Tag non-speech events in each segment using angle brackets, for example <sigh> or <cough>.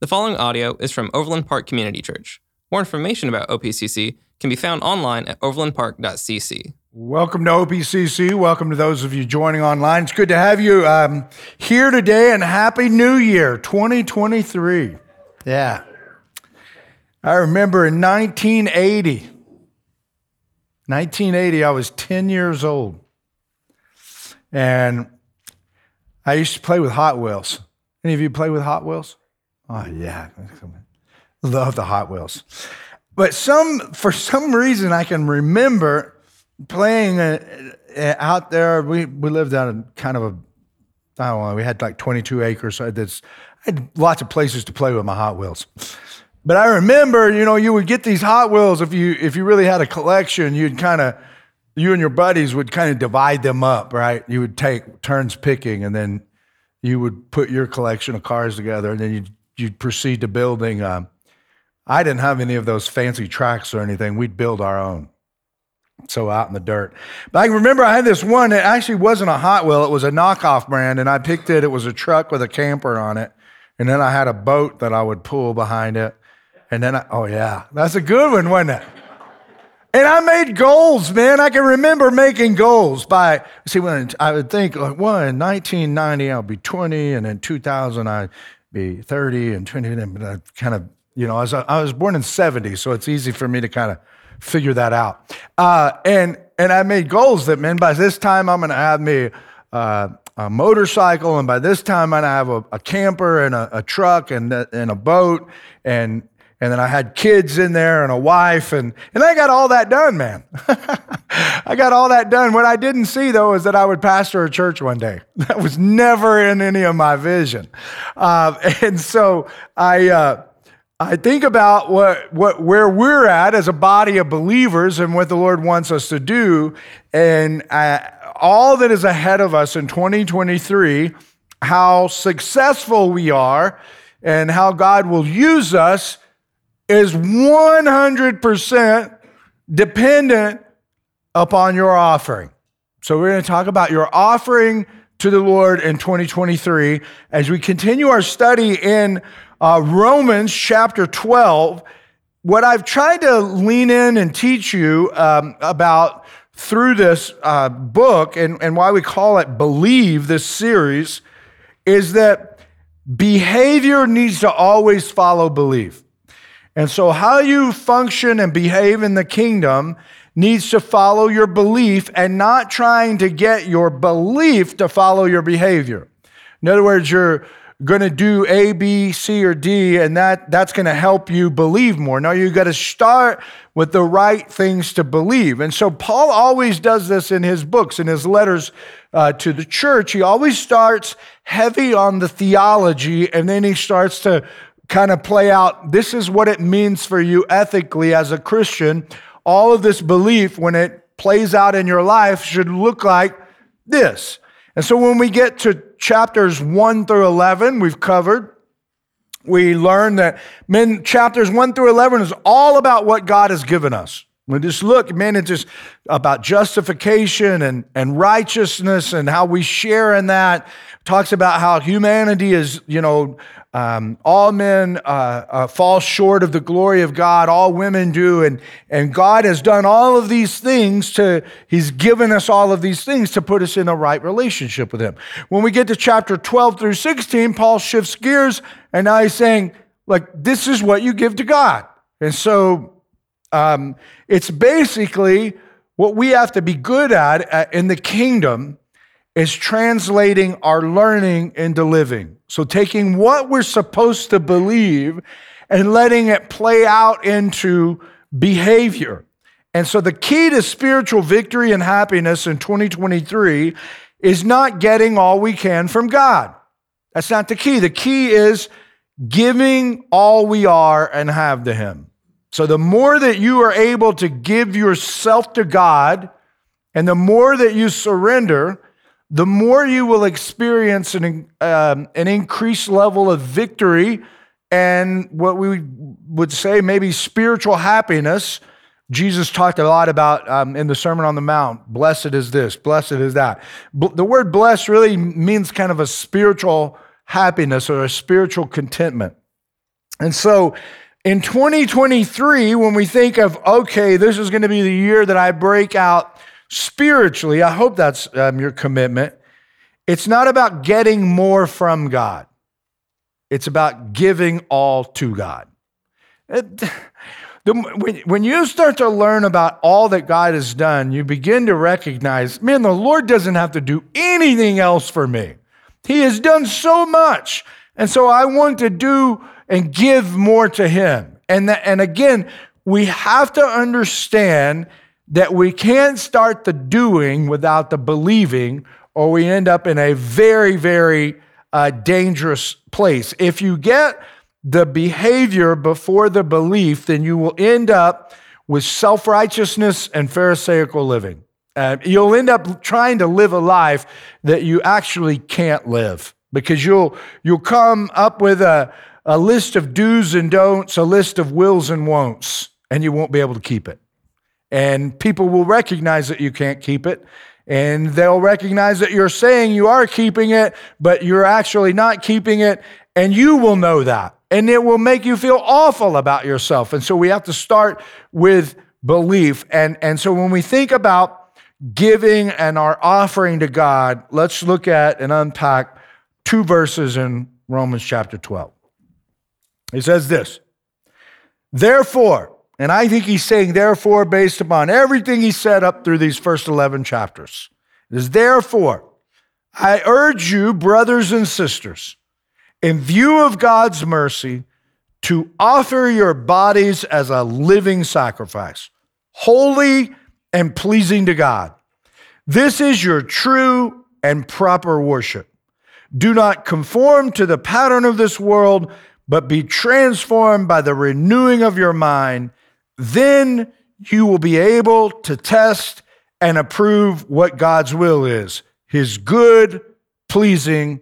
The following audio is from Overland Park Community Church. More information about OPCC can be found online at overlandpark.cc. Welcome to OPCC. Welcome to those of you joining online. It's good to have you um, here today and Happy New Year 2023. Yeah. I remember in 1980, 1980, I was 10 years old. And I used to play with Hot Wheels. Any of you play with Hot Wheels? Oh, yeah. Love the Hot Wheels. But some, for some reason, I can remember playing uh, uh, out there. We, we lived out in kind of a, I don't know, we had like 22 acres. So I, had I had lots of places to play with my Hot Wheels. But I remember, you know, you would get these Hot Wheels if you if you really had a collection, you'd kind of you and your buddies would kind of divide them up, right? You would take turns picking, and then you would put your collection of cars together, and then you'd you'd proceed to building. Um, I didn't have any of those fancy tracks or anything. We'd build our own. So out in the dirt. But I remember I had this one that actually wasn't a Hot Wheel, it was a knockoff brand, and I picked it. It was a truck with a camper on it. And then I had a boat that I would pull behind it. And then I, oh yeah, that's a good one, wasn't it? And I made goals, man. I can remember making goals by, see, when I would think, like, well, in 1990, I'll be 20, and in 2000, I'd be 30, and 20, and I kind of, you know, I was, I was born in 70, so it's easy for me to kind of figure that out. Uh, and, and I made goals that, man, by this time, I'm going to have me uh, a motorcycle, and by this time, I'm going to have a, a camper and a, a truck and, and a boat, and and then I had kids in there and a wife, and, and I got all that done, man. <laughs> I got all that done. What I didn't see, though, is that I would pastor a church one day. <laughs> That was never in any of my vision. Uh, <laughs> and so I, uh, I think about what, what, where we're at as a body of believers and what the Lord wants us to do, and uh, all that is ahead of us in 2023, how successful we are, and how God will use us is 100% dependent upon your offering. So we're going to talk about your offering to the Lord in 2023 as we continue our study in uh, Romans chapter 12. What I've tried to lean in and teach you um, about through this uh, book and, and why we call it Believe, this series, is that behavior needs to always follow belief. And so, how you function and behave in the kingdom needs to follow your belief and not trying to get your belief to follow your behavior. In other words, you're going to do A, B, C, or D, and that, that's going to help you believe more. Now, you've got to start with the right things to believe. And so, Paul always does this in his books, in his letters uh, to the church. He always starts heavy on the theology, and then he starts to kind of play out this is what it means for you ethically as a Christian. All of this belief, when it plays out in your life, should look like this. And so when we get to chapters 1 through 11, we've covered, we learn that men, chapters 1 through 11 is all about what God has given us. We just look, man, it's just about justification and, and righteousness and how we share in that. Talks about how humanity is, you know, um, all men uh, uh, fall short of the glory of God, all women do. And, and God has done all of these things to, He's given us all of these things to put us in a right relationship with Him. When we get to chapter 12 through 16, Paul shifts gears and now he's saying, like, this is what you give to God. And so um, it's basically what we have to be good at in the kingdom is translating our learning into living. So taking what we're supposed to believe and letting it play out into behavior. And so the key to spiritual victory and happiness in 2023 is not getting all we can from God. That's not the key. The key is giving all we are and have to Him. So the more that you are able to give yourself to God, and the more that you surrender, the more you will experience an, um, an increased level of victory and what we would say maybe spiritual happiness. Jesus talked a lot about um, in the Sermon on the Mount blessed is this, blessed is that. B- the word blessed really means kind of a spiritual happiness or a spiritual contentment. And so in 2023, when we think of, okay, this is going to be the year that I break out spiritually, I hope that's um, your commitment. It's not about getting more from God, it's about giving all to God. It, <sighs> the, when, when you start to learn about all that God has done, you begin to recognize, man, the Lord doesn't have to do anything else for me. He has done so much. And so I want to do and give more to Him. And, that, and again, we have to understand that we can't start the doing without the believing, or we end up in a very, very uh, dangerous place. If you get the behavior before the belief, then you will end up with self righteousness and Pharisaical living. Uh, you'll end up trying to live a life that you actually can't live because you'll, you'll come up with a, a list of do's and don'ts, a list of wills and won'ts, and you won't be able to keep it. And people will recognize that you can't keep it. And they'll recognize that you're saying you are keeping it, but you're actually not keeping it. And you will know that. And it will make you feel awful about yourself. And so we have to start with belief. And, and so when we think about giving and our offering to God, let's look at and unpack two verses in Romans chapter 12. He says this Therefore, and I think he's saying therefore based upon everything he said up through these first 11 chapters. It is therefore, I urge you, brothers and sisters, in view of God's mercy, to offer your bodies as a living sacrifice, holy and pleasing to God. This is your true and proper worship. Do not conform to the pattern of this world but be transformed by the renewing of your mind. Then you will be able to test and approve what God's will is his good, pleasing,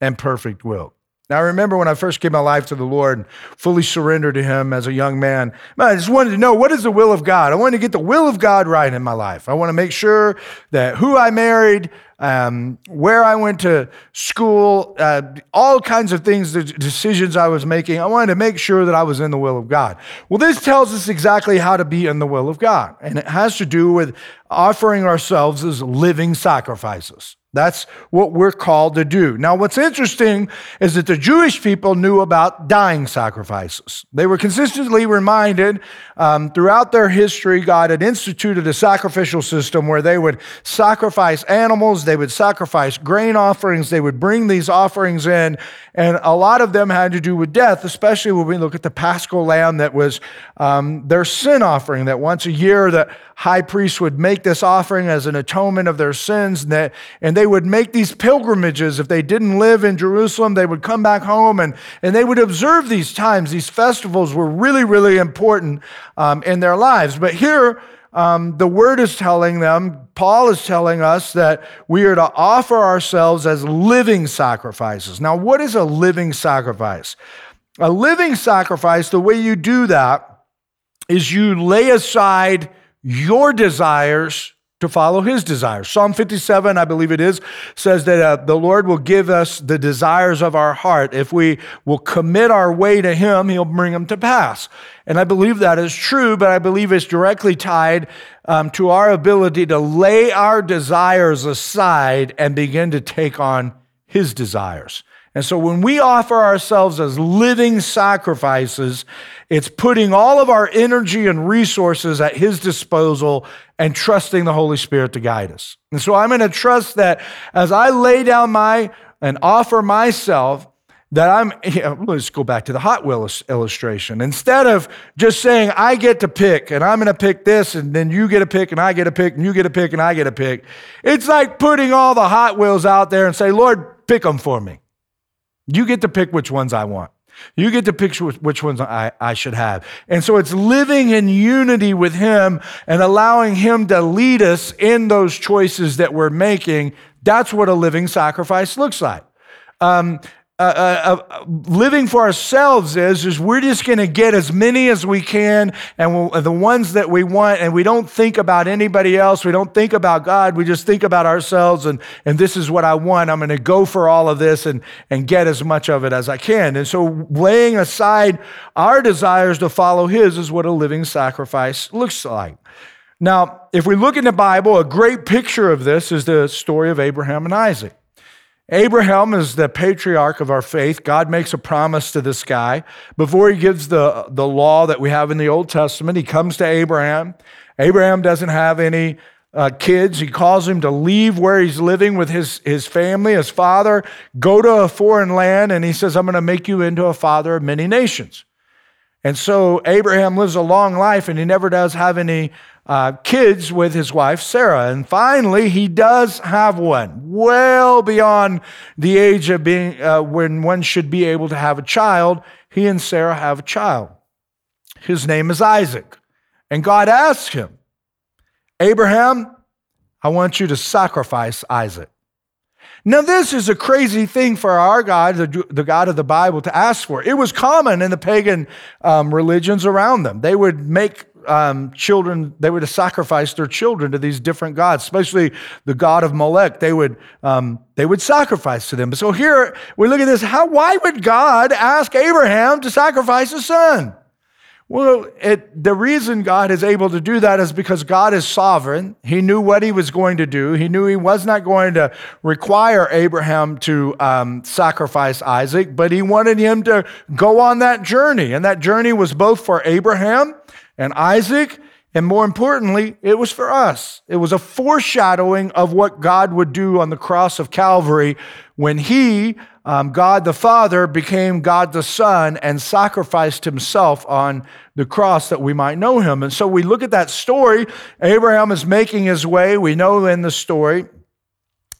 and perfect will. Now, I remember when I first gave my life to the Lord and fully surrendered to Him as a young man, I just wanted to know what is the will of God? I wanted to get the will of God right in my life. I want to make sure that who I married, um, where I went to school, uh, all kinds of things, the decisions I was making. I wanted to make sure that I was in the will of God. Well, this tells us exactly how to be in the will of God, and it has to do with offering ourselves as living sacrifices. That's what we're called to do. Now, what's interesting is that the Jewish people knew about dying sacrifices. They were consistently reminded um, throughout their history, God had instituted a sacrificial system where they would sacrifice animals, they would sacrifice grain offerings, they would bring these offerings in, and a lot of them had to do with death, especially when we look at the paschal lamb that was um, their sin offering, that once a year the high priest would make this offering as an atonement of their sins, and, that, and they would make these pilgrimages. If they didn't live in Jerusalem, they would come back home and, and they would observe these times. These festivals were really, really important um, in their lives. But here, um, the word is telling them, Paul is telling us that we are to offer ourselves as living sacrifices. Now, what is a living sacrifice? A living sacrifice, the way you do that is you lay aside your desires to follow his desires. Psalm 57, I believe it is, says that uh, the Lord will give us the desires of our heart. If we will commit our way to him, he'll bring them to pass. And I believe that is true, but I believe it's directly tied um, to our ability to lay our desires aside and begin to take on his desires. And so when we offer ourselves as living sacrifices, it's putting all of our energy and resources at His disposal and trusting the Holy Spirit to guide us. And so I'm going to trust that as I lay down my and offer myself, that I'm, <laughs> yeah, let's go back to the Hot Wheels illustration. Instead of just saying, I get to pick and I'm going to pick this and then you get a pick and I get a pick and you get a pick and I get a pick. It's like putting all the Hot Wheels out there and say, Lord, pick them for me. You get to pick which ones I want. You get to pick which ones I, I should have. And so it's living in unity with Him and allowing Him to lead us in those choices that we're making. That's what a living sacrifice looks like. Um, uh, uh, uh, living for ourselves is is we're just going to get as many as we can and we'll, the ones that we want and we don't think about anybody else. We don't think about god. We just think about ourselves and and this is what i want. I'm going to go for all of this and and get as much of it as i can. And so laying aside our desires to follow his is what a living sacrifice looks like. Now if we look in the bible a great picture of this is the story of abraham and isaac Abraham is the patriarch of our faith. God makes a promise to this guy. Before he gives the, the law that we have in the Old Testament, he comes to Abraham. Abraham doesn't have any uh, kids. He calls him to leave where he's living with his, his family, his father, go to a foreign land, and he says, I'm going to make you into a father of many nations. And so Abraham lives a long life and he never does have any uh, kids with his wife Sarah. And finally, he does have one, well beyond the age of being uh, when one should be able to have a child. He and Sarah have a child. His name is Isaac. And God asks him, Abraham, I want you to sacrifice Isaac. Now, this is a crazy thing for our God, the, God of the Bible, to ask for. It was common in the pagan um, religions around them. They would make um, children, they would sacrifice their children to these different gods, especially the god of Molech. They would, um, they would sacrifice to them. So here we look at this. How, why would God ask Abraham to sacrifice a son? Well, it, the reason God is able to do that is because God is sovereign. He knew what he was going to do. He knew he was not going to require Abraham to um, sacrifice Isaac, but he wanted him to go on that journey. And that journey was both for Abraham and Isaac, and more importantly, it was for us. It was a foreshadowing of what God would do on the cross of Calvary when He, um, God the Father, became God the Son and sacrificed Himself on the cross that we might know Him. And so we look at that story. Abraham is making his way. We know in the story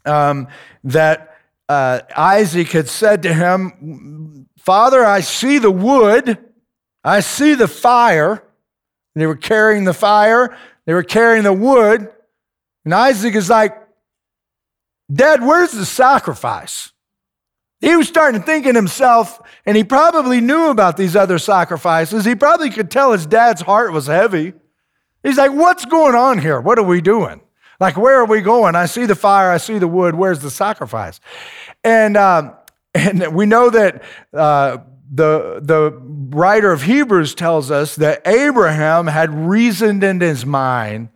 um, that uh, Isaac had said to him, Father, I see the wood, I see the fire they were carrying the fire, they were carrying the wood. And Isaac is like, Dad, where's the sacrifice? He was starting to think in himself, and he probably knew about these other sacrifices. He probably could tell his dad's heart was heavy. He's like, What's going on here? What are we doing? Like, where are we going? I see the fire, I see the wood. Where's the sacrifice? And, um, <laughs> and we know that uh, the, the writer of Hebrews tells us that Abraham had reasoned in his mind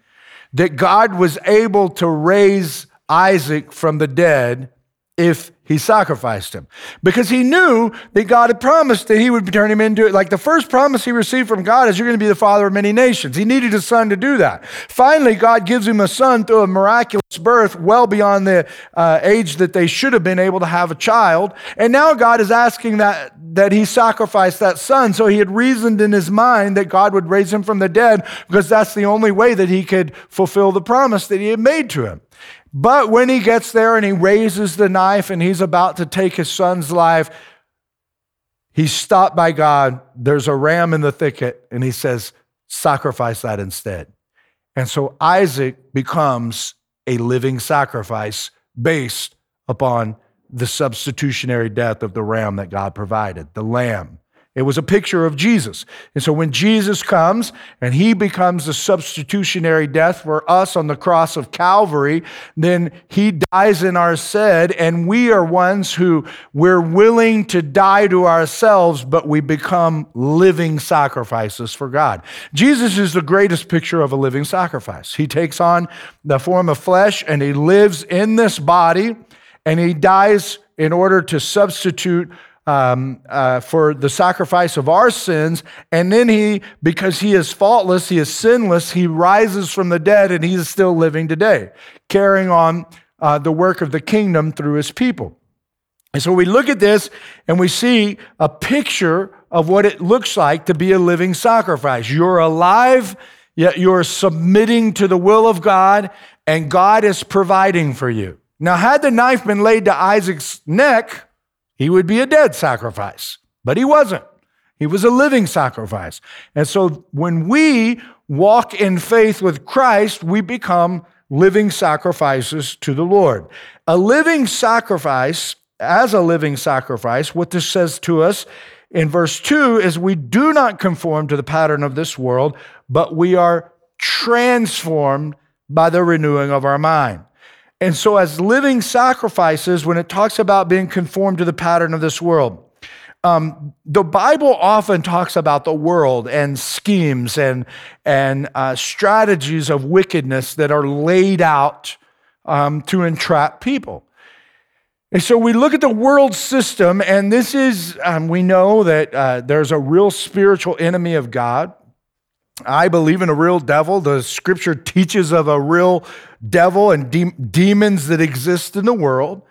that God was able to raise Isaac from the dead if he sacrificed him because he knew that God had promised that he would turn him into it. Like the first promise he received from God is, You're going to be the father of many nations. He needed a son to do that. Finally, God gives him a son through a miraculous birth, well beyond the uh, age that they should have been able to have a child. And now God is asking that, that he sacrifice that son. So he had reasoned in his mind that God would raise him from the dead because that's the only way that he could fulfill the promise that he had made to him. But when he gets there and he raises the knife and he's about to take his son's life, he's stopped by God. There's a ram in the thicket, and he says, Sacrifice that instead. And so Isaac becomes a living sacrifice based upon the substitutionary death of the ram that God provided, the lamb. It was a picture of Jesus. And so when Jesus comes and he becomes the substitutionary death for us on the cross of Calvary, then he dies in our stead, and we are ones who we're willing to die to ourselves, but we become living sacrifices for God. Jesus is the greatest picture of a living sacrifice. He takes on the form of flesh and he lives in this body and he dies in order to substitute um, uh, for the sacrifice of our sins. And then he, because he is faultless, he is sinless, he rises from the dead and he is still living today, carrying on uh, the work of the kingdom through his people. And so we look at this and we see a picture of what it looks like to be a living sacrifice. You're alive, yet you're submitting to the will of God, and God is providing for you. Now, had the knife been laid to Isaac's neck, he would be a dead sacrifice, but he wasn't. He was a living sacrifice. And so when we walk in faith with Christ, we become living sacrifices to the Lord. A living sacrifice as a living sacrifice, what this says to us in verse 2 is we do not conform to the pattern of this world, but we are transformed by the renewing of our mind. And so, as living sacrifices, when it talks about being conformed to the pattern of this world, um, the Bible often talks about the world and schemes and, and uh, strategies of wickedness that are laid out um, to entrap people. And so we look at the world system, and this is, um, we know that uh, there's a real spiritual enemy of God. I believe in a real devil. The scripture teaches of a real devil and de- demons that exist in the world.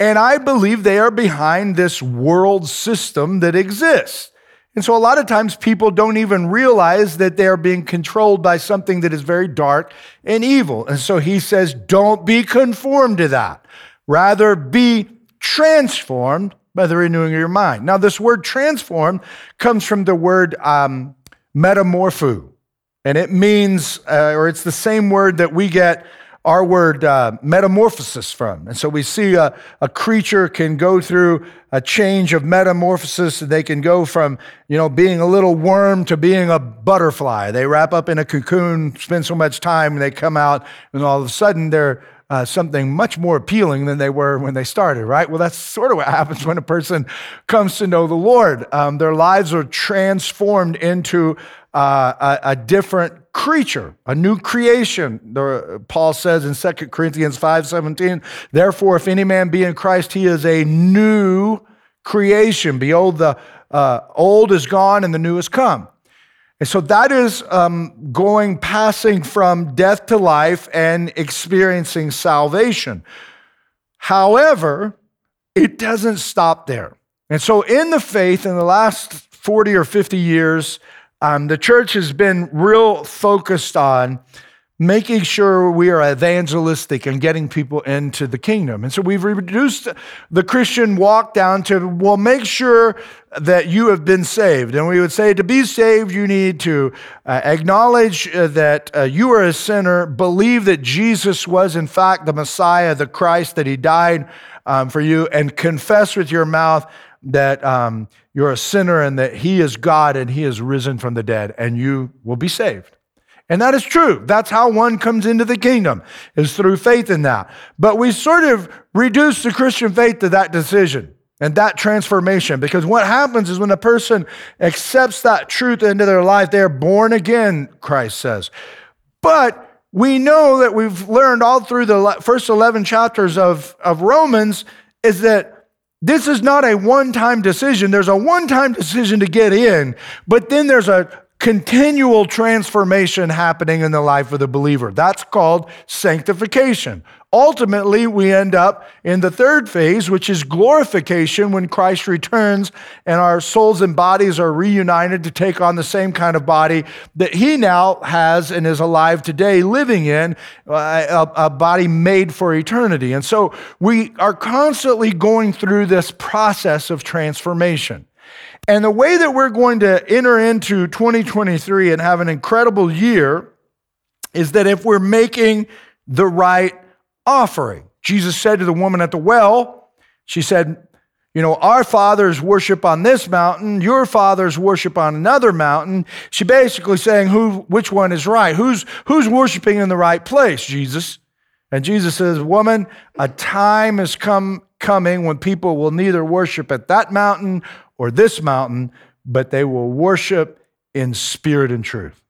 And I believe they are behind this world system that exists. And so a lot of times people don't even realize that they're being controlled by something that is very dark and evil. And so he says, don't be conformed to that. Rather, be transformed by the renewing of your mind. Now, this word transformed comes from the word um, metamorpho, and it means, uh, or it's the same word that we get our word uh, metamorphosis from. And so we see a, a creature can go through a change of metamorphosis. They can go from, you know, being a little worm to being a butterfly. They wrap up in a cocoon, spend so much time, and they come out, and all of a sudden they're uh, something much more appealing than they were when they started, right? Well, that's sort of what <laughs> happens when a person comes to know the Lord. Um, their lives are transformed into uh, a, a, different creature, a new creation. Paul says in 2 Corinthians 5:17, therefore, if any man be in Christ, he is a new creation. Behold, the uh, old is gone and the new has come. And so that is um, going, passing from death to life and experiencing salvation. However, it doesn't stop there. And so, in the faith, in the last 40 or 50 years, um, the church has been real focused on making sure we are evangelistic and getting people into the kingdom. And so we've reduced the Christian walk down to, well, make sure that you have been saved. And we would say to be saved, you need to uh, acknowledge uh, that uh, you are a sinner, believe that Jesus was, in fact, the Messiah, the Christ, that he died um, for you, and confess with your mouth that um, you're a sinner and that he is God and he is risen from the dead, and you will be saved. And that is true. That's how one comes into the kingdom, is through faith in that. But we sort of reduce the Christian faith to that decision and that transformation because what happens is when a person accepts that truth into their life, they're born again, Christ says. But we know that we've learned all through the first 11 chapters of, of Romans is that this is not a one time decision. There's a one time decision to get in, but then there's a continual transformation happening in the life of the believer. That's called sanctification. Ultimately, we end up in the third phase, which is glorification when Christ returns and our souls and bodies are reunited to take on the same kind of body that he now has and is alive today, living in uh, a, a body made for eternity. And so we are constantly going through this process of transformation. And the way that we're going to enter into 2023 and have an incredible year is that if we're making the right offering. Jesus said to the woman at the well, she said, You know, our fathers worship on this mountain, your fathers worship on another mountain. She basically saying, Who, which one is right? Who's, who's worshiping in the right place, Jesus? And Jesus says, Woman, a time is come, coming when people will neither worship at that mountain or this mountain, but they will worship in spirit and truth.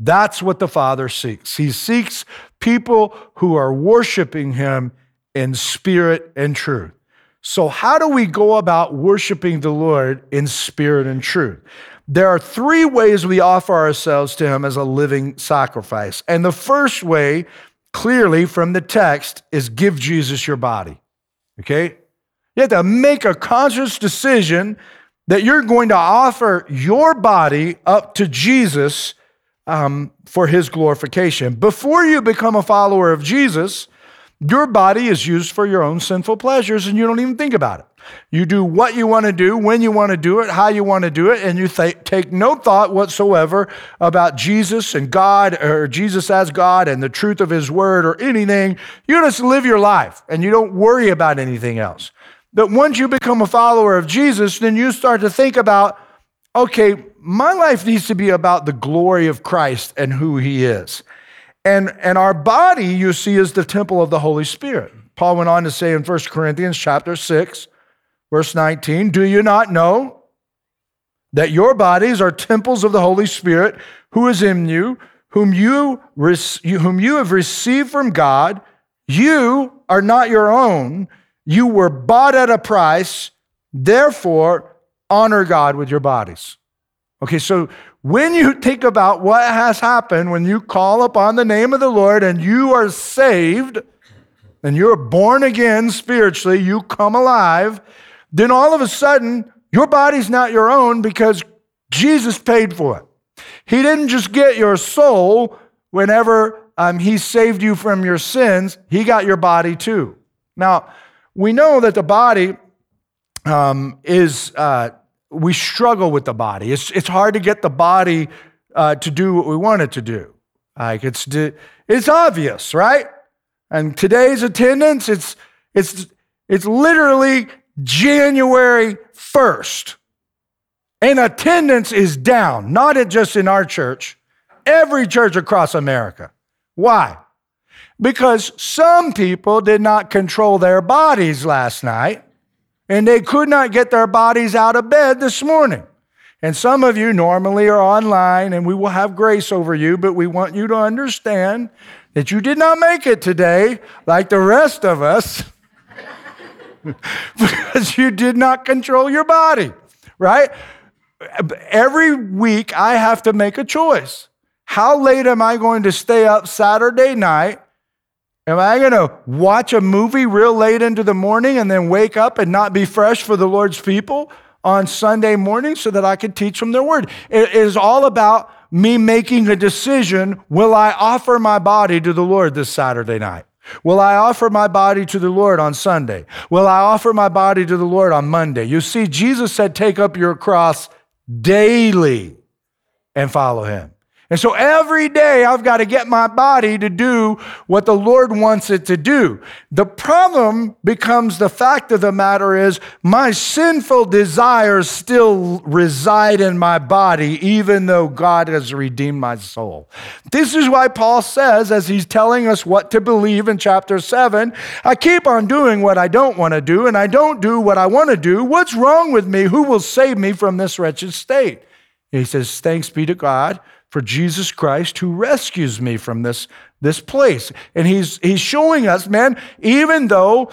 That's what the Father seeks. He seeks people who are worshiping Him in spirit and truth. So, how do we go about worshiping the Lord in spirit and truth? There are three ways we offer ourselves to Him as a living sacrifice. And the first way, clearly from the text, is give Jesus your body. Okay? You have to make a conscious decision that you're going to offer your body up to Jesus um, for his glorification. Before you become a follower of Jesus, your body is used for your own sinful pleasures and you don't even think about it. You do what you want to do, when you want to do it, how you want to do it, and you th- take no thought whatsoever about Jesus and God or Jesus as God and the truth of His word or anything. You just live your life and you don't worry about anything else. But once you become a follower of Jesus, then you start to think about, okay, my life needs to be about the glory of Christ and who he is. And, and our body, you see, is the temple of the Holy Spirit. Paul went on to say in 1 Corinthians chapter 6, verse 19, Do you not know that your bodies are temples of the Holy Spirit who is in you, whom you, whom you have received from God? You are not your own. You were bought at a price. Therefore, honor God with your bodies. Okay, so when you think about what has happened when you call upon the name of the Lord and you are saved and you're born again spiritually, you come alive, then all of a sudden your body's not your own because Jesus paid for it. He didn't just get your soul whenever um, He saved you from your sins, He got your body too. Now, we know that the body um, is. Uh, we struggle with the body. It's, it's hard to get the body uh, to do what we want it to do. Like it's, it's obvious, right? And today's attendance, it's, it's, it's literally January 1st. And attendance is down, not just in our church, every church across America. Why? Because some people did not control their bodies last night and they could not get their bodies out of bed this morning. And some of you normally are online, and we will have grace over you, but we want you to understand that you did not make it today like the rest of us <laughs> because you did not control your body, right? Every week I have to make a choice. How late am I going to stay up Saturday night Am I going to watch a movie real late into the morning and then wake up and not be fresh for the Lord's people on Sunday morning so that I can teach them their word? It is all about me making a decision. Will I offer my body to the Lord this Saturday night? Will I offer my body to the Lord on Sunday? Will I offer my body to the Lord on Monday? You see, Jesus said, Take up your cross daily and follow him. And so every day I've got to get my body to do what the Lord wants it to do. The problem becomes the fact of the matter is my sinful desires still reside in my body, even though God has redeemed my soul. This is why Paul says, as he's telling us what to believe in chapter 7, I keep on doing what I don't want to do, and I don't do what I want to do. What's wrong with me? Who will save me from this wretched state? He says, Thanks be to God for Jesus Christ who rescues me from this, this place. And he's, he's showing us, man, even though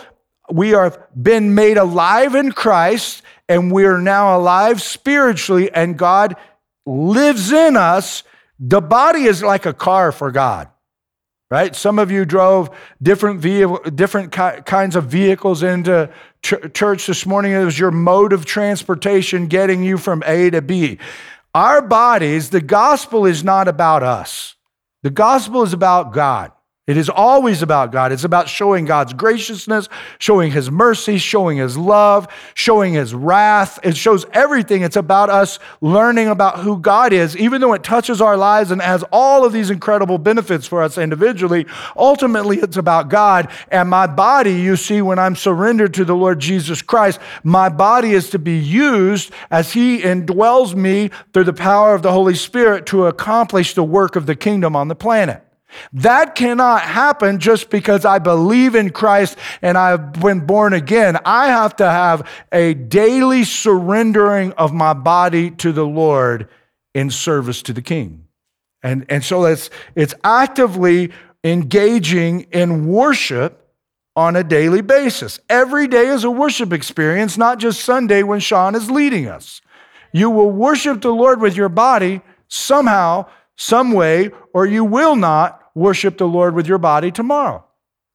we have been made alive in Christ and we are now alive spiritually and God lives in us, the body is like a car for God. Right? Some of you drove different vehicle, different ki- kinds of vehicles into ch- church this morning. It was your mode of transportation getting you from A to B. Our bodies, the gospel is not about us. The gospel is about God. It is always about God. It's about showing God's graciousness, showing His mercy, showing His love, showing His wrath. It shows everything. It's about us learning about who God is, even though it touches our lives and has all of these incredible benefits for us individually. Ultimately, it's about God. And my body, you see, when I'm surrendered to the Lord Jesus Christ, my body is to be used as He indwells me through the power of the Holy Spirit to accomplish the work of the kingdom on the planet. That cannot happen just because I believe in Christ and I've been born again. I have to have a daily surrendering of my body to the Lord in service to the King. And, and so it's, it's actively engaging in worship on a daily basis. Every day is a worship experience, not just Sunday when Sean is leading us. You will worship the Lord with your body somehow some way, or you will not worship the Lord with your body tomorrow.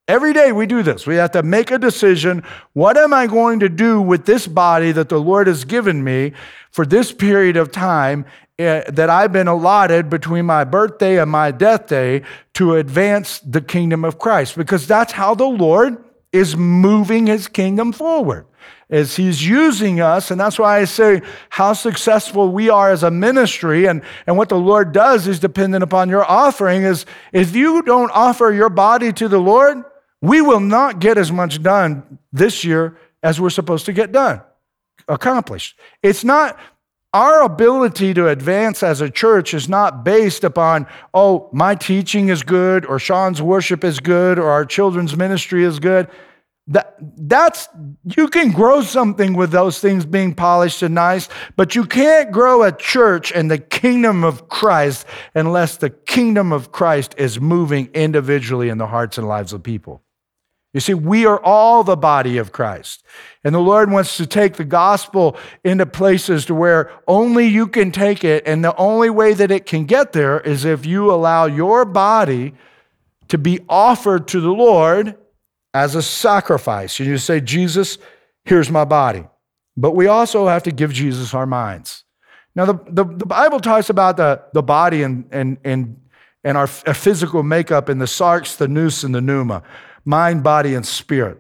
Every day we do this. We have to make a decision. What am I going to do with this body that the Lord has given me for this period of time eh, that I've been allotted between my birthday and my death day to advance the kingdom of Christ? Because that's how the Lord is moving his kingdom forward is he's using us. And that's why I say how successful we are as a ministry and, and what the Lord does is dependent upon your offering is if you don't offer your body to the Lord, we will not get as much done this year as we're supposed to get done, accomplished. It's not our ability to advance as a church is not based upon, oh, my teaching is good, or Sean's worship is good, or our children's ministry is good. That, that's you can grow something with those things being polished and nice, but you can't grow a church in the kingdom of Christ unless the kingdom of Christ is moving individually in the hearts and lives of people. You see, we are all the body of Christ. And the Lord wants to take the gospel into places to where only you can take it. And the only way that it can get there is if you allow your body to be offered to the Lord as a sacrifice. And you say, Jesus, here's my body. But we also have to give Jesus our minds. Now, the, the, the Bible talks about the, the body and, and, and, and our physical makeup in the sarx, the nous, and the pneuma mind, body, and spirit.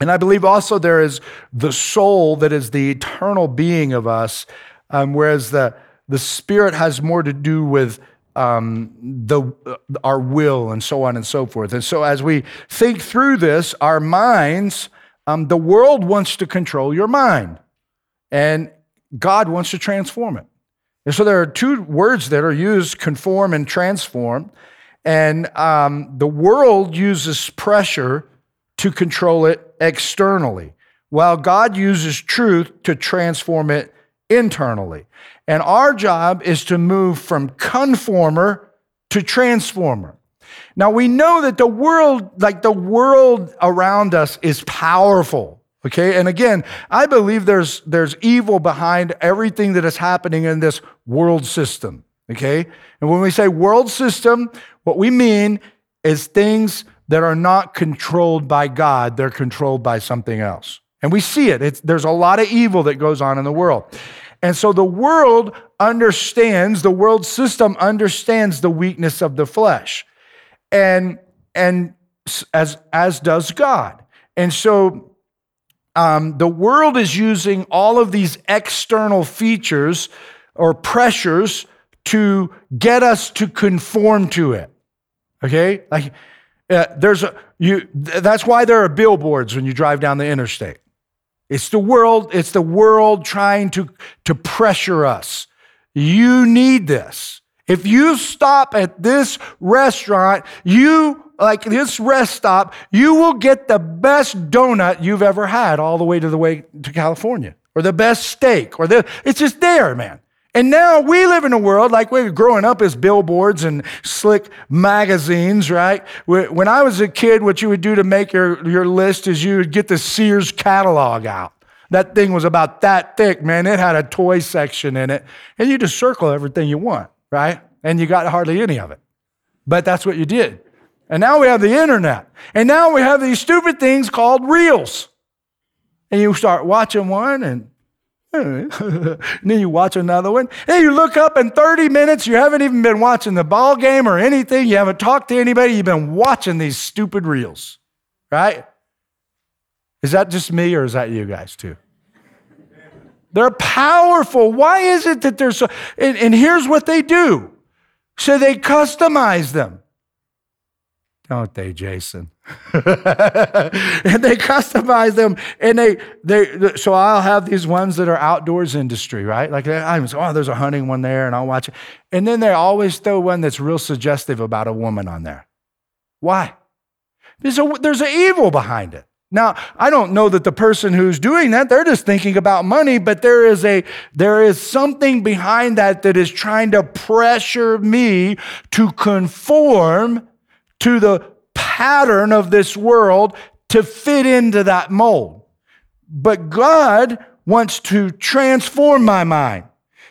And I believe also there is the soul that is the eternal being of us, um, whereas the, the spirit has more to do with um, the, uh, our will and so on and so forth. And so, as we think through this, our minds, um, the world wants to control your mind, and God wants to transform it. And so, there are two words that are used conform and transform. And um, the world uses pressure to control it externally, while God uses truth to transform it internally. And our job is to move from conformer to transformer. Now we know that the world, like the world around us, is powerful. Okay, and again, I believe there's there's evil behind everything that is happening in this world system. Okay, and when we say world system, what we mean is things that are not controlled by God; they're controlled by something else. And we see it. It's, there's a lot of evil that goes on in the world. And so the world understands, the world system understands the weakness of the flesh. And, and as, as does God. And so um, the world is using all of these external features or pressures to get us to conform to it. Okay? Like, uh, there's a, you, that's why there are billboards when you drive down the interstate. It's the world, it's the world trying to, to pressure us. You need this. If you stop at this restaurant, you like this rest stop, you will get the best donut you've ever had all the way to the way to California, or the best steak, or the it's just there, man. And now we live in a world like we were growing up as billboards and slick magazines, right? When I was a kid, what you would do to make your, your list is you would get the Sears catalog out. That thing was about that thick, man. It had a toy section in it. And you just circle everything you want, right? And you got hardly any of it. But that's what you did. And now we have the internet. And now we have these stupid things called reels. And you start watching one and and <laughs> then you watch another one. And you look up in 30 minutes, you haven't even been watching the ball game or anything. You haven't talked to anybody. You've been watching these stupid reels, right? Is that just me or is that you guys too? They're powerful. Why is it that they're so? And, and here's what they do. So they customize them. Don't they, Jason? <laughs> and they customize them and they they so I'll have these ones that are outdoors industry, right? Like I'm oh, there's a hunting one there, and I'll watch it. And then they always throw one that's real suggestive about a woman on there. Why? There's a, there's an evil behind it. Now, I don't know that the person who's doing that, they're just thinking about money, but there is a there is something behind that that is trying to pressure me to conform to the pattern of this world to fit into that mold. But God wants to transform my mind.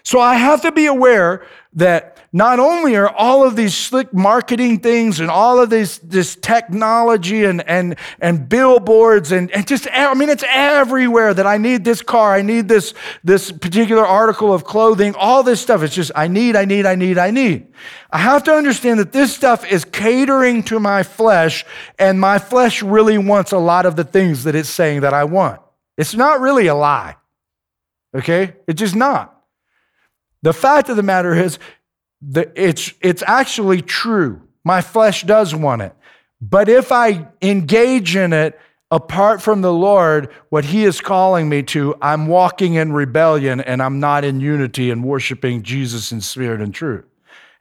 So I have to be aware that not only are all of these slick marketing things and all of this, this technology and, and, and billboards and, and just, I mean, it's everywhere that I need this car, I need this, this particular article of clothing, all this stuff. It's just, I need, I need, I need, I need. I have to understand that this stuff is catering to my flesh, and my flesh really wants a lot of the things that it's saying that I want. It's not really a lie. Okay? It's just not. The fact of the matter is, it's, it's actually true. My flesh does want it. But if I engage in it, apart from the Lord, what He is calling me to, I'm walking in rebellion and I'm not in unity and worshiping Jesus in spirit and truth.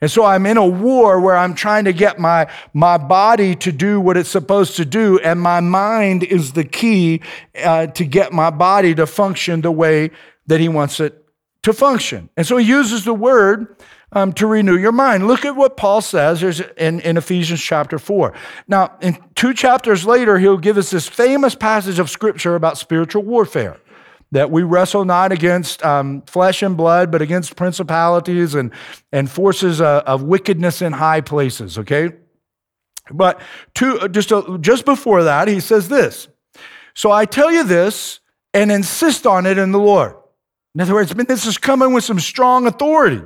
And so I'm in a war where I'm trying to get my, my body to do what it's supposed to do, and my mind is the key uh, to get my body to function the way that He wants it to function. And so He uses the word um, to renew your mind. Look at what Paul says in, in Ephesians chapter 4. Now, in two chapters later, he'll give us this famous passage of scripture about spiritual warfare that we wrestle not against um, flesh and blood, but against principalities and, and forces uh, of wickedness in high places, okay? But to, just, uh, just before that, he says this So I tell you this and insist on it in the Lord. In other words, this is coming with some strong authority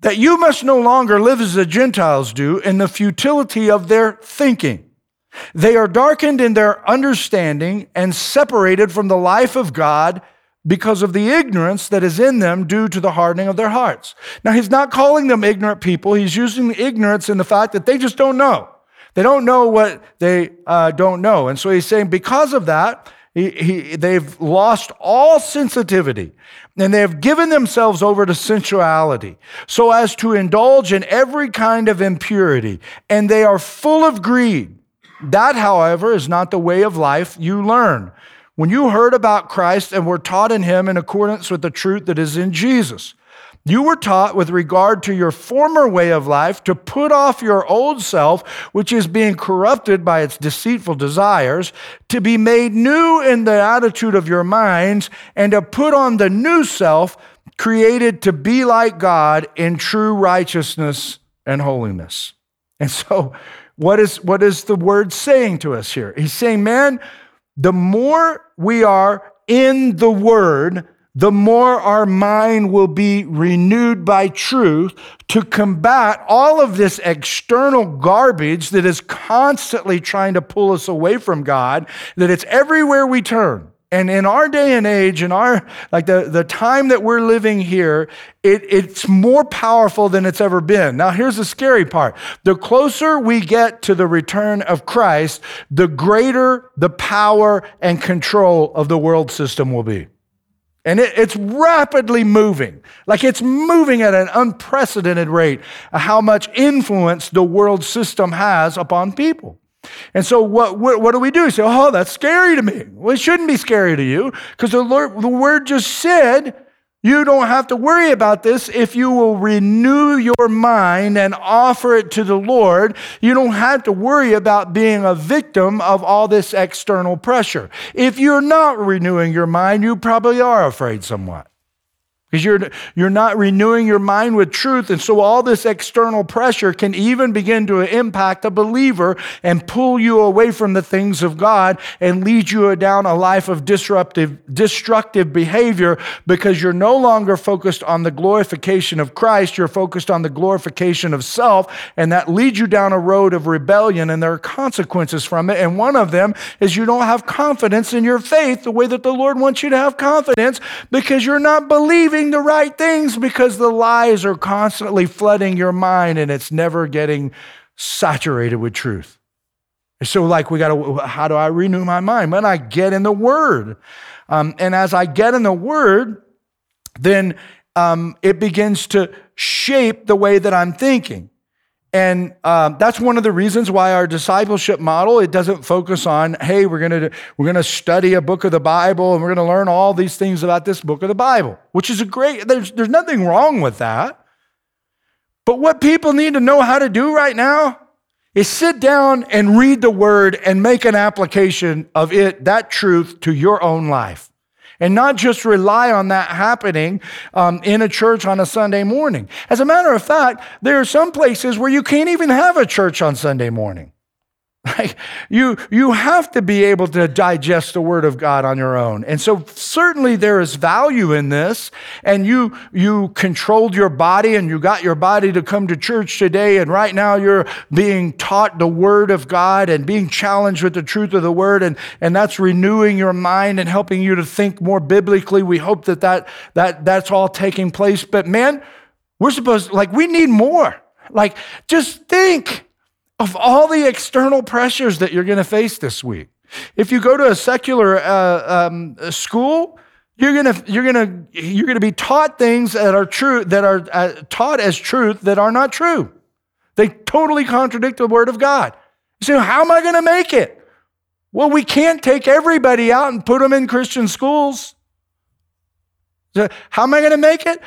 that you must no longer live as the Gentiles do in the futility of their thinking. They are darkened in their understanding and separated from the life of God because of the ignorance that is in them due to the hardening of their hearts. Now, he's not calling them ignorant people. He's using the ignorance in the fact that they just don't know. They don't know what they uh, don't know. And so he's saying, because of that, he, he, they've lost all sensitivity and they have given themselves over to sensuality so as to indulge in every kind of impurity. And they are full of greed. That, however, is not the way of life you learn. When you heard about Christ and were taught in him in accordance with the truth that is in Jesus, you were taught with regard to your former way of life to put off your old self, which is being corrupted by its deceitful desires, to be made new in the attitude of your minds, and to put on the new self, created to be like God in true righteousness and holiness. And so, what is, what is the word saying to us here? He's saying, man, the more we are in the word, the more our mind will be renewed by truth to combat all of this external garbage that is constantly trying to pull us away from God, that it's everywhere we turn. And in our day and age, in our like the, the time that we're living here, it, it's more powerful than it's ever been. Now, here's the scary part. The closer we get to the return of Christ, the greater the power and control of the world system will be. And it, it's rapidly moving, like it's moving at an unprecedented rate, uh, how much influence the world system has upon people. And so, what, what, what do we do? We say, oh, that's scary to me. Well, it shouldn't be scary to you because the, Lord, the word just said you don't have to worry about this if you will renew your mind and offer it to the Lord. You don't have to worry about being a victim of all this external pressure. If you're not renewing your mind, you probably are afraid somewhat because you're, you're not renewing your mind with truth. And so all this external pressure can even begin to impact a believer and pull you away from the things of God and lead you down a life of disruptive, destructive behavior because you're no longer focused on the glorification of Christ. You're focused on the glorification of self. And that leads you down a road of rebellion. And there are consequences from it. And one of them is you don't have confidence in your faith the way that the Lord wants you to have confidence because you're not believing doing the right things because the lies are constantly flooding your mind and it's never getting saturated with truth. So, like, we got to, how do I renew my mind? When I get in the Word. Um, and as I get in the Word, then um, it begins to shape the way that I'm thinking. And um, that's one of the reasons why our discipleship model it doesn't focus on, hey, we're gonna we're gonna study a book of the Bible and we're gonna learn all these things about this book of the Bible, which is a great. There's there's nothing wrong with that. But what people need to know how to do right now is sit down and read the Word and make an application of it that truth to your own life and not just rely on that happening um, in a church on a Sunday morning. As a matter of fact, there are some places where you can't even have a church on Sunday morning. <laughs> Like you, you have to be able to digest the word of God on your own. And so certainly there is value in this. And you, you controlled your body and you got your body to come to church today. And right now you're being taught the word of God and being challenged with the truth of the word. And, and that's renewing your mind and helping you to think more biblically. We hope that, that, that that's all taking place. But man, we're supposed, like, we need more. Like, just think of all the external pressures that you're going to face this week. If you go to a secular uh, um, school, you're gonna you're gonna you're gonna be taught things that are true that are uh, taught as truth that are not true. They totally contradict the word of God. So how am I going to make it? Well, we can't take everybody out and put them in Christian schools. So how am I going to make it?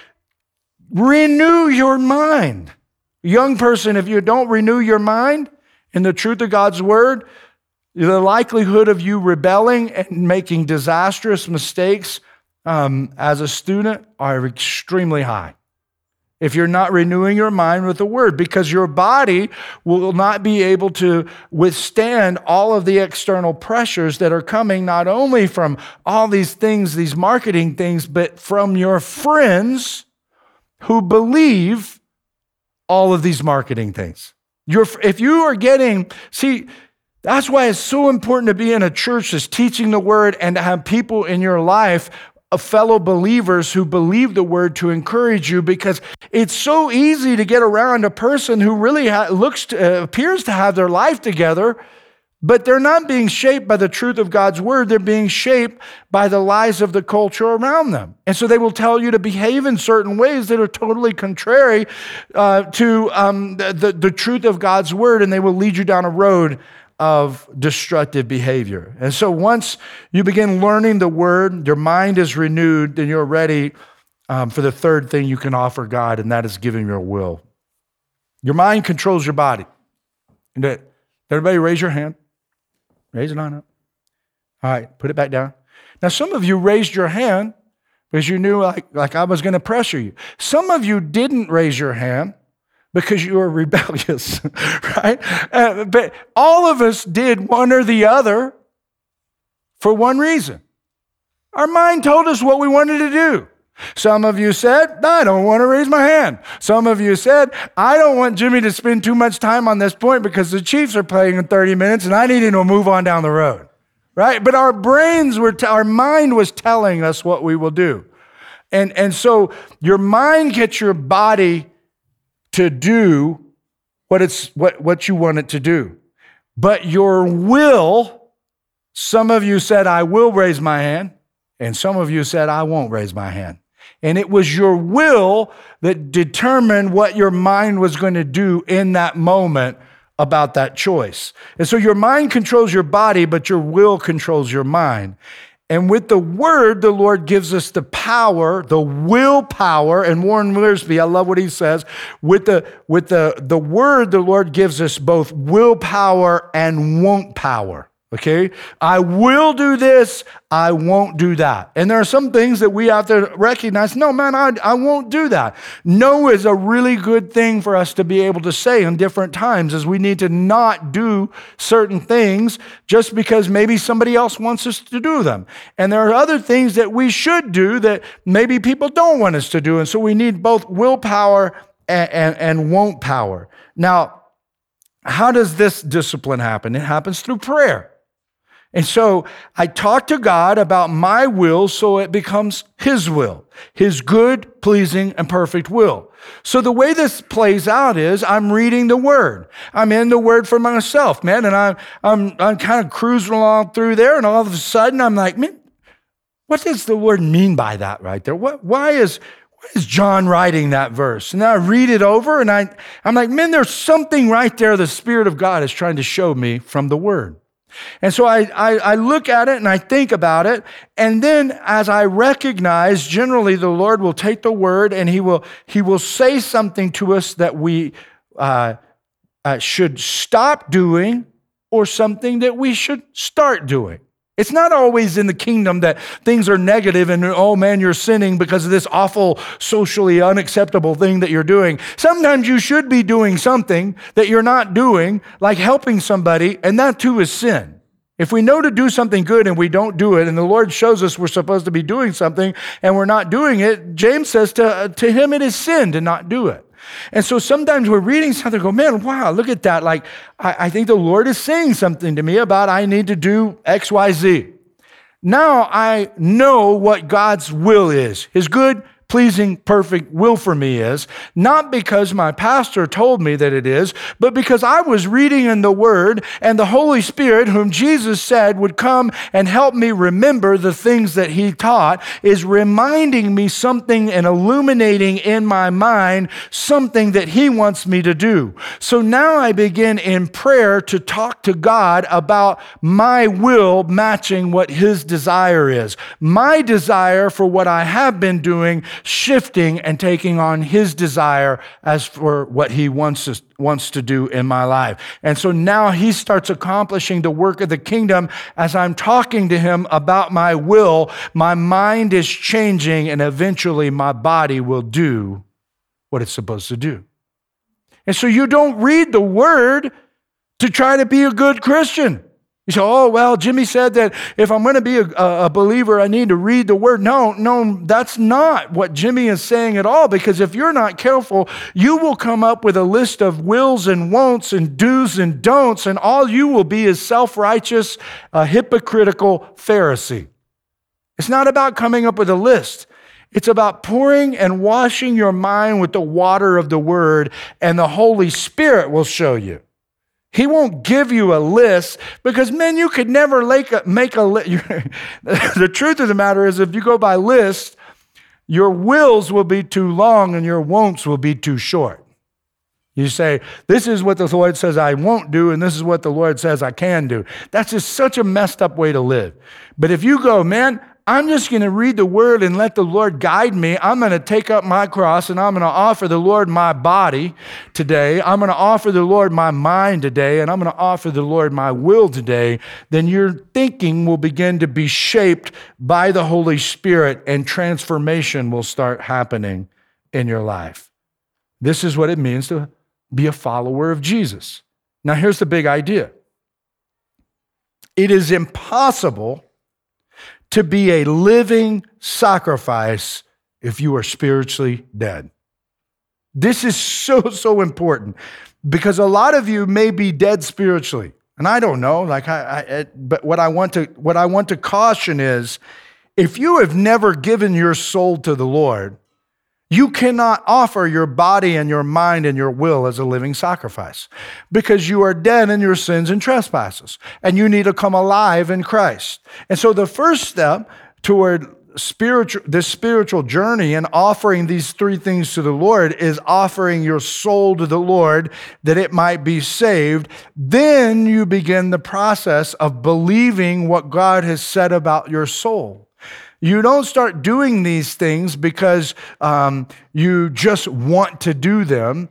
Renew your mind. Young person, if you don't renew your mind in the truth of God's word, the likelihood of you rebelling and making disastrous mistakes um, as a student are extremely high. If you're not renewing your mind with the word, because your body will not be able to withstand all of the external pressures that are coming not only from all these things, these marketing things, but from your friends who believe all of these marketing things. You're, if you are getting, see, that's why it's so important to be in a church that's teaching the word and to have people in your life of fellow believers who believe the word to encourage you because it's so easy to get around a person who really ha- looks to, uh, appears to have their life together but they're not being shaped by the truth of God's word. They're being shaped by the lies of the culture around them. And so they will tell you to behave in certain ways that are totally contrary uh, to um, the, the, truth of God's word, and they will lead you down a road of destructive behavior. And so once you begin learning the word, your mind is renewed, then you're ready um, for the third thing you can offer God, and that is giving your will. Your mind controls your body. And everybody raise your hand. Raise it on up. All right, put it back down. Now, some of you raised your hand because you knew like, like I was going to pressure you. Some of you didn't raise your hand because you were <laughs> rebellious, right? Uh, but all of us did one or the other for one reason. Our mind told us what we wanted to do. Some of you said, I don't want to raise my hand. Some of you said, I don't want Jimmy to spend too much time on this point because the Chiefs are playing in 30 minutes and I need him to move on down the road. Right? But our brains were, t- our mind was telling us what we will do. And, and so your mind gets your body to do what, it's, what, what you want it to do. But your will, some of you said, I will raise my hand, and some of you said, I won't raise my hand. And it was your will that determined what your mind was going to do in that moment about that choice. And so your mind controls your body, but your will controls your mind. And with the word, the Lord gives us the power, the willpower. And Warren Wiersbe, I love what he says. With the, with the, the word, the Lord gives us both willpower and won't power. Okay? I will do this, I won't do that. And there are some things that we have to recognize no, man, I, I won't do that. No is a really good thing for us to be able to say in different times, as we need to not do certain things just because maybe somebody else wants us to do them. And there are other things that we should do that maybe people don't want us to do. And so we need both willpower and, and, and won't power. Now, how does this discipline happen? It happens through prayer. And so I talk to God about my will so it becomes His will, His good, pleasing, and perfect will. So the way this plays out is I'm reading the Word. I'm in the Word for myself, man, and I'm, I'm, I'm kind of cruising along through there, and all of a sudden I'm like, man, what does the Word mean by that right there? What, why is, why is John writing that verse? And I read it over and I, I'm like, man, there's something right there the Spirit of God is trying to show me from the Word. And so I, I, I, look at it and I think about it. And then as I recognize, generally the Lord will take the word and he will, he will say something to us that we uh, uh, should stop doing or something that we should start doing. It's not always in the kingdom that things are negative and, oh man, you're sinning because of this awful, socially unacceptable thing that you're doing. Sometimes you should be doing something that you're not doing, like helping somebody, and that too is sin. If we know to do something good and we don't do it, and the Lord shows us we're supposed to be doing something and we're not doing it, James says to, to him it is sin to not do it. And so sometimes we're reading something, go, man, wow, look at that. Like, I, I think the Lord is saying something to me about I need to do X, Y, Z. Now I know what God's will is his good, pleasing, perfect will for me is, not because my pastor told me that it is, but because I was reading in the Word and the Holy Spirit, whom Jesus said would come and help me remember the things that He taught, is reminding me something and illuminating in my mind something that He wants me to do. So now I begin in prayer to talk to God about my will matching what His desire is. My desire for what I have been doing shifting and taking on his desire as for what he wants to, wants to do in my life. And so now he starts accomplishing the work of the kingdom as I'm talking to him about my will. My mind is changing, and eventually my body will do what it's supposed to do. And so you don't read the word to try to be a good Christian. You say, oh, well, Jimmy said that if I'm going to be a, a, believer, I need to read the word. No, no, that's not what Jimmy is saying at all, because if you're not careful, you will come up with a list of wills and won'ts and do's and don'ts, and all you will be is self righteous, a hypocritical Pharisee. It's not about coming up with a list. It's about pouring and washing your mind with the water of the word, and the Holy Spirit will show you. He won't give you a list because, man, you could never make a, make a list. <laughs> the truth of the matter is, if you go by list, your wills will be too long and your won'ts will be too short. You say, This is what the Lord says I won't do, and this is what the Lord says I can do. That's just such a messed up way to live. But if you go, Man, I'm just going to read the word and let the Lord guide me. I'm going to take up my cross and I'm going to offer the Lord my body today. I'm going to offer the Lord my mind today and I'm going to offer the Lord my will today. Then your thinking will begin to be shaped by the Holy Spirit and transformation will start happening in your life. This is what it means to be a follower of Jesus. Now, here's the big idea it is impossible to be a living sacrifice if you are spiritually dead. This is so, so important because a lot of you may be dead spiritually. And I don't know, like I, I, but what I want to what I want to caution is if you have never given your soul to the Lord, you cannot offer your body and your mind and your will as a living sacrifice because you are dead in your sins and trespasses and you need to come alive in Christ. And so the first step toward spiritual this spiritual journey and offering these three things to the Lord is offering your soul to the Lord that it might be saved. Then you begin the process of believing what God has said about your soul. You don't start doing these things because um, you just want to do them.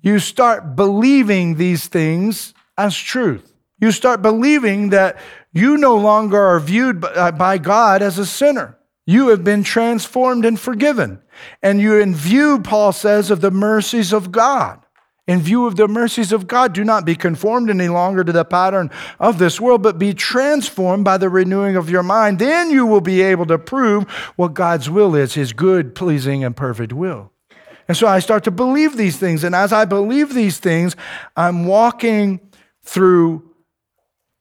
You start believing these things as truth. You start believing that you no longer are viewed by uh, God as a sinner. You have been transformed and forgiven. And you're in view, Paul says, of the mercies of God in view of the mercies of God. Do not be conformed any longer to the pattern of this world, but be transformed by the renewing of your mind. Then you will be able to prove what God's will is, his good, pleasing, and perfect will. And so I start to believe these things. And as I believe these things, I'm walking through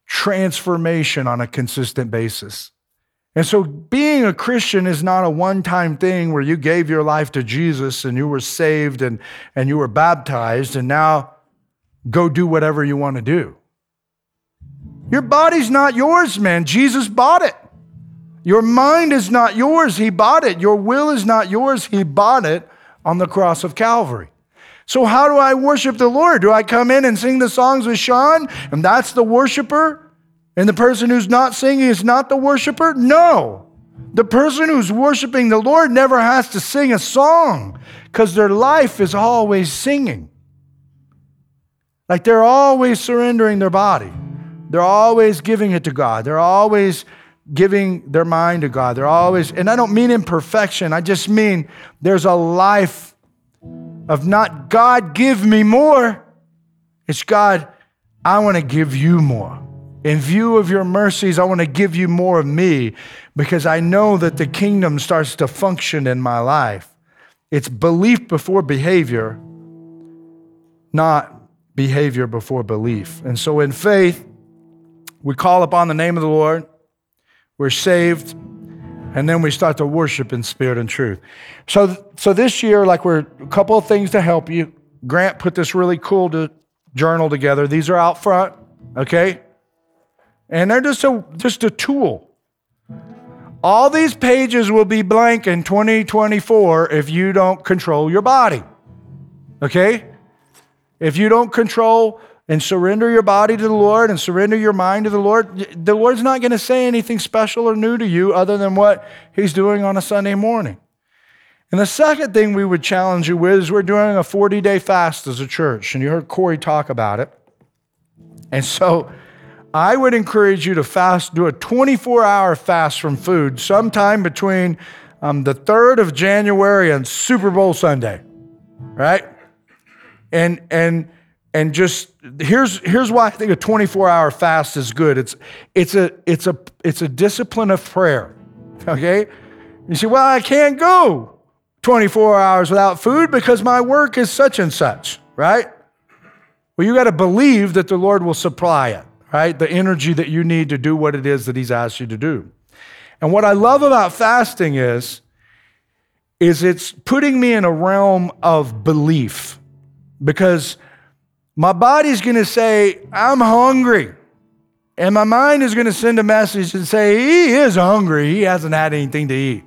transformation on a consistent basis. And so being a Christian is not a one time thing where you gave your life to Jesus and you were saved and, and you were baptized and now go do whatever you want to do. Your body's not yours, man. Jesus bought it. Your mind is not yours. He bought it. Your will is not yours. He bought it on the cross of Calvary. So, how do I worship the Lord? Do I come in and sing the songs with Sean and that's the worshiper? And the person who's not singing is not the worshiper? No. The person who's worshiping the Lord never has to sing a song because their life is always singing. Like they're always surrendering their body, they're always giving it to God, they're always giving their mind to God. They're always, and I don't mean imperfection, I just mean there's a life of not God, give me more. It's God, I want to give you more. In view of your mercies, I want to give you more of me because I know that the kingdom starts to function in my life. It's belief before behavior, not behavior before belief. And so in faith, we call upon the name of the Lord, we're saved, And then we start to worship in spirit and truth. So, so this year, like we're a couple of things to help you. Grant put this really cool to, journal together. These are out front, okay? And they're just a, just a tool. All these pages will be blank in 2024 if you don't control your body, okay? If you don't control and surrender your body to the Lord and surrender your mind to the Lord, the Lord's not going to say anything special or new to you other than what He's doing on a Sunday morning. And the second thing we would challenge you with is we're doing a 40 day fast as a church. And you heard Corey talk about it. And so I would encourage you to fast, do a 24 hour fast from food sometime between um, the 3rd of January and Super Bowl Sunday, right? And, and, and just here's here's why I think a 24 hour fast is good. It's it's a it's a it's a discipline of prayer. Okay? You say, well, I can't go 24 hours without food because my work is such and such, right? Well, you got to believe that the Lord will supply it, right? The energy that you need to do what it is that He's asked you to do. And what I love about fasting is, is it's putting me in a realm of belief because my body's going to say, I'm hungry. And my mind is going to send a message and say, He is hungry. He hasn't had anything to eat.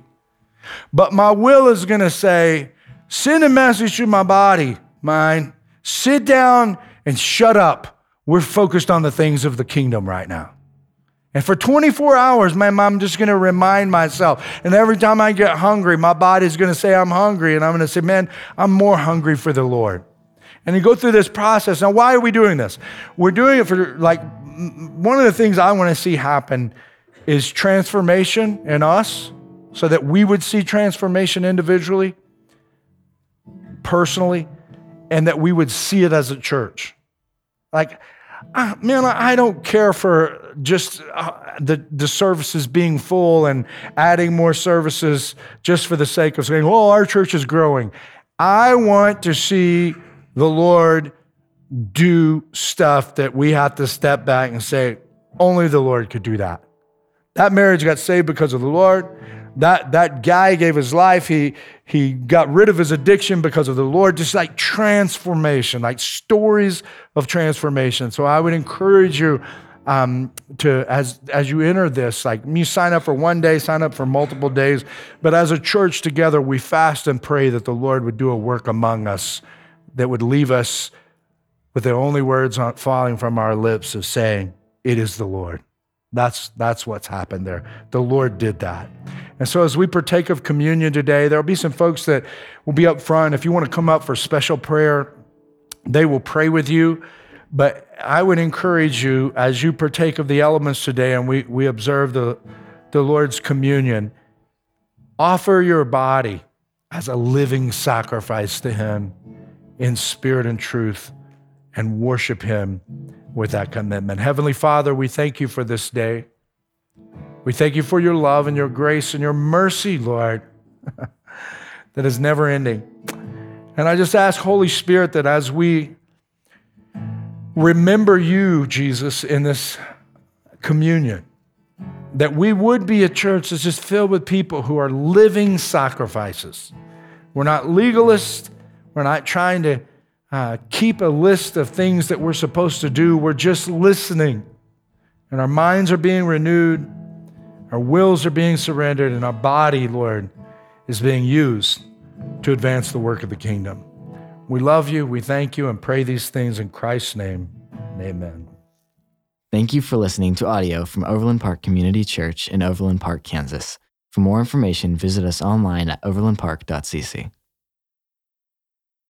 But my will is going to say, Send a message to my body, mind. Sit down and shut up. We're focused on the things of the kingdom right now. And for 24 hours, man, I'm just going to remind myself. And every time I get hungry, my body's going to say, I'm hungry. And I'm going to say, man, I'm more hungry for the Lord. And you go through this process. Now, why are we doing this? We're doing it for like one of the things I want to see happen is transformation in us so that we would see transformation individually, personally, and that we would see it as a church. Like, uh, man, I don't care for just uh, the, the services being full and adding more services just for the sake of saying, oh, our church is growing. I want to see the Lord do stuff that we have to step back and say, only the Lord could do that. That marriage got saved because of the Lord. That, that guy gave his life. He, he got rid of his addiction because of the Lord. Just like transformation, like stories of transformation. So I would encourage you um, to, as, as you enter this, like you sign up for one day, sign up for multiple days. But as a church together, we fast and pray that the Lord would do a work among us that would leave us with the only words falling from our lips of saying, It is the Lord. That's, that's what's happened there. The Lord did that. And so, as we partake of communion today, there'll be some folks that will be up front. If you want to come up for special prayer, they will pray with you. But I would encourage you, as you partake of the elements today and we, we observe the, the Lord's communion, offer your body as a living sacrifice to Him in spirit and truth and worship Him with that commitment. Heavenly Father, we thank you for this day. We thank you for your love and your grace and your mercy, Lord, <laughs> that is never ending. And I just ask, Holy Spirit, that as we remember you, Jesus, in this communion, that we would be a church that's just filled with people who are living sacrifices. We're not legalists. We're not trying to uh, keep a list of things that we're supposed to do. We're just listening. And our minds are being renewed, our wills are being surrendered, and our body, Lord, is being used to advance the work of the kingdom. We love you, we thank you, and pray these things in Christ's name. Amen. Thank you for listening to audio from Overland Park Community Church in Overland Park, Kansas. For more information, visit us online at overlandpark.cc.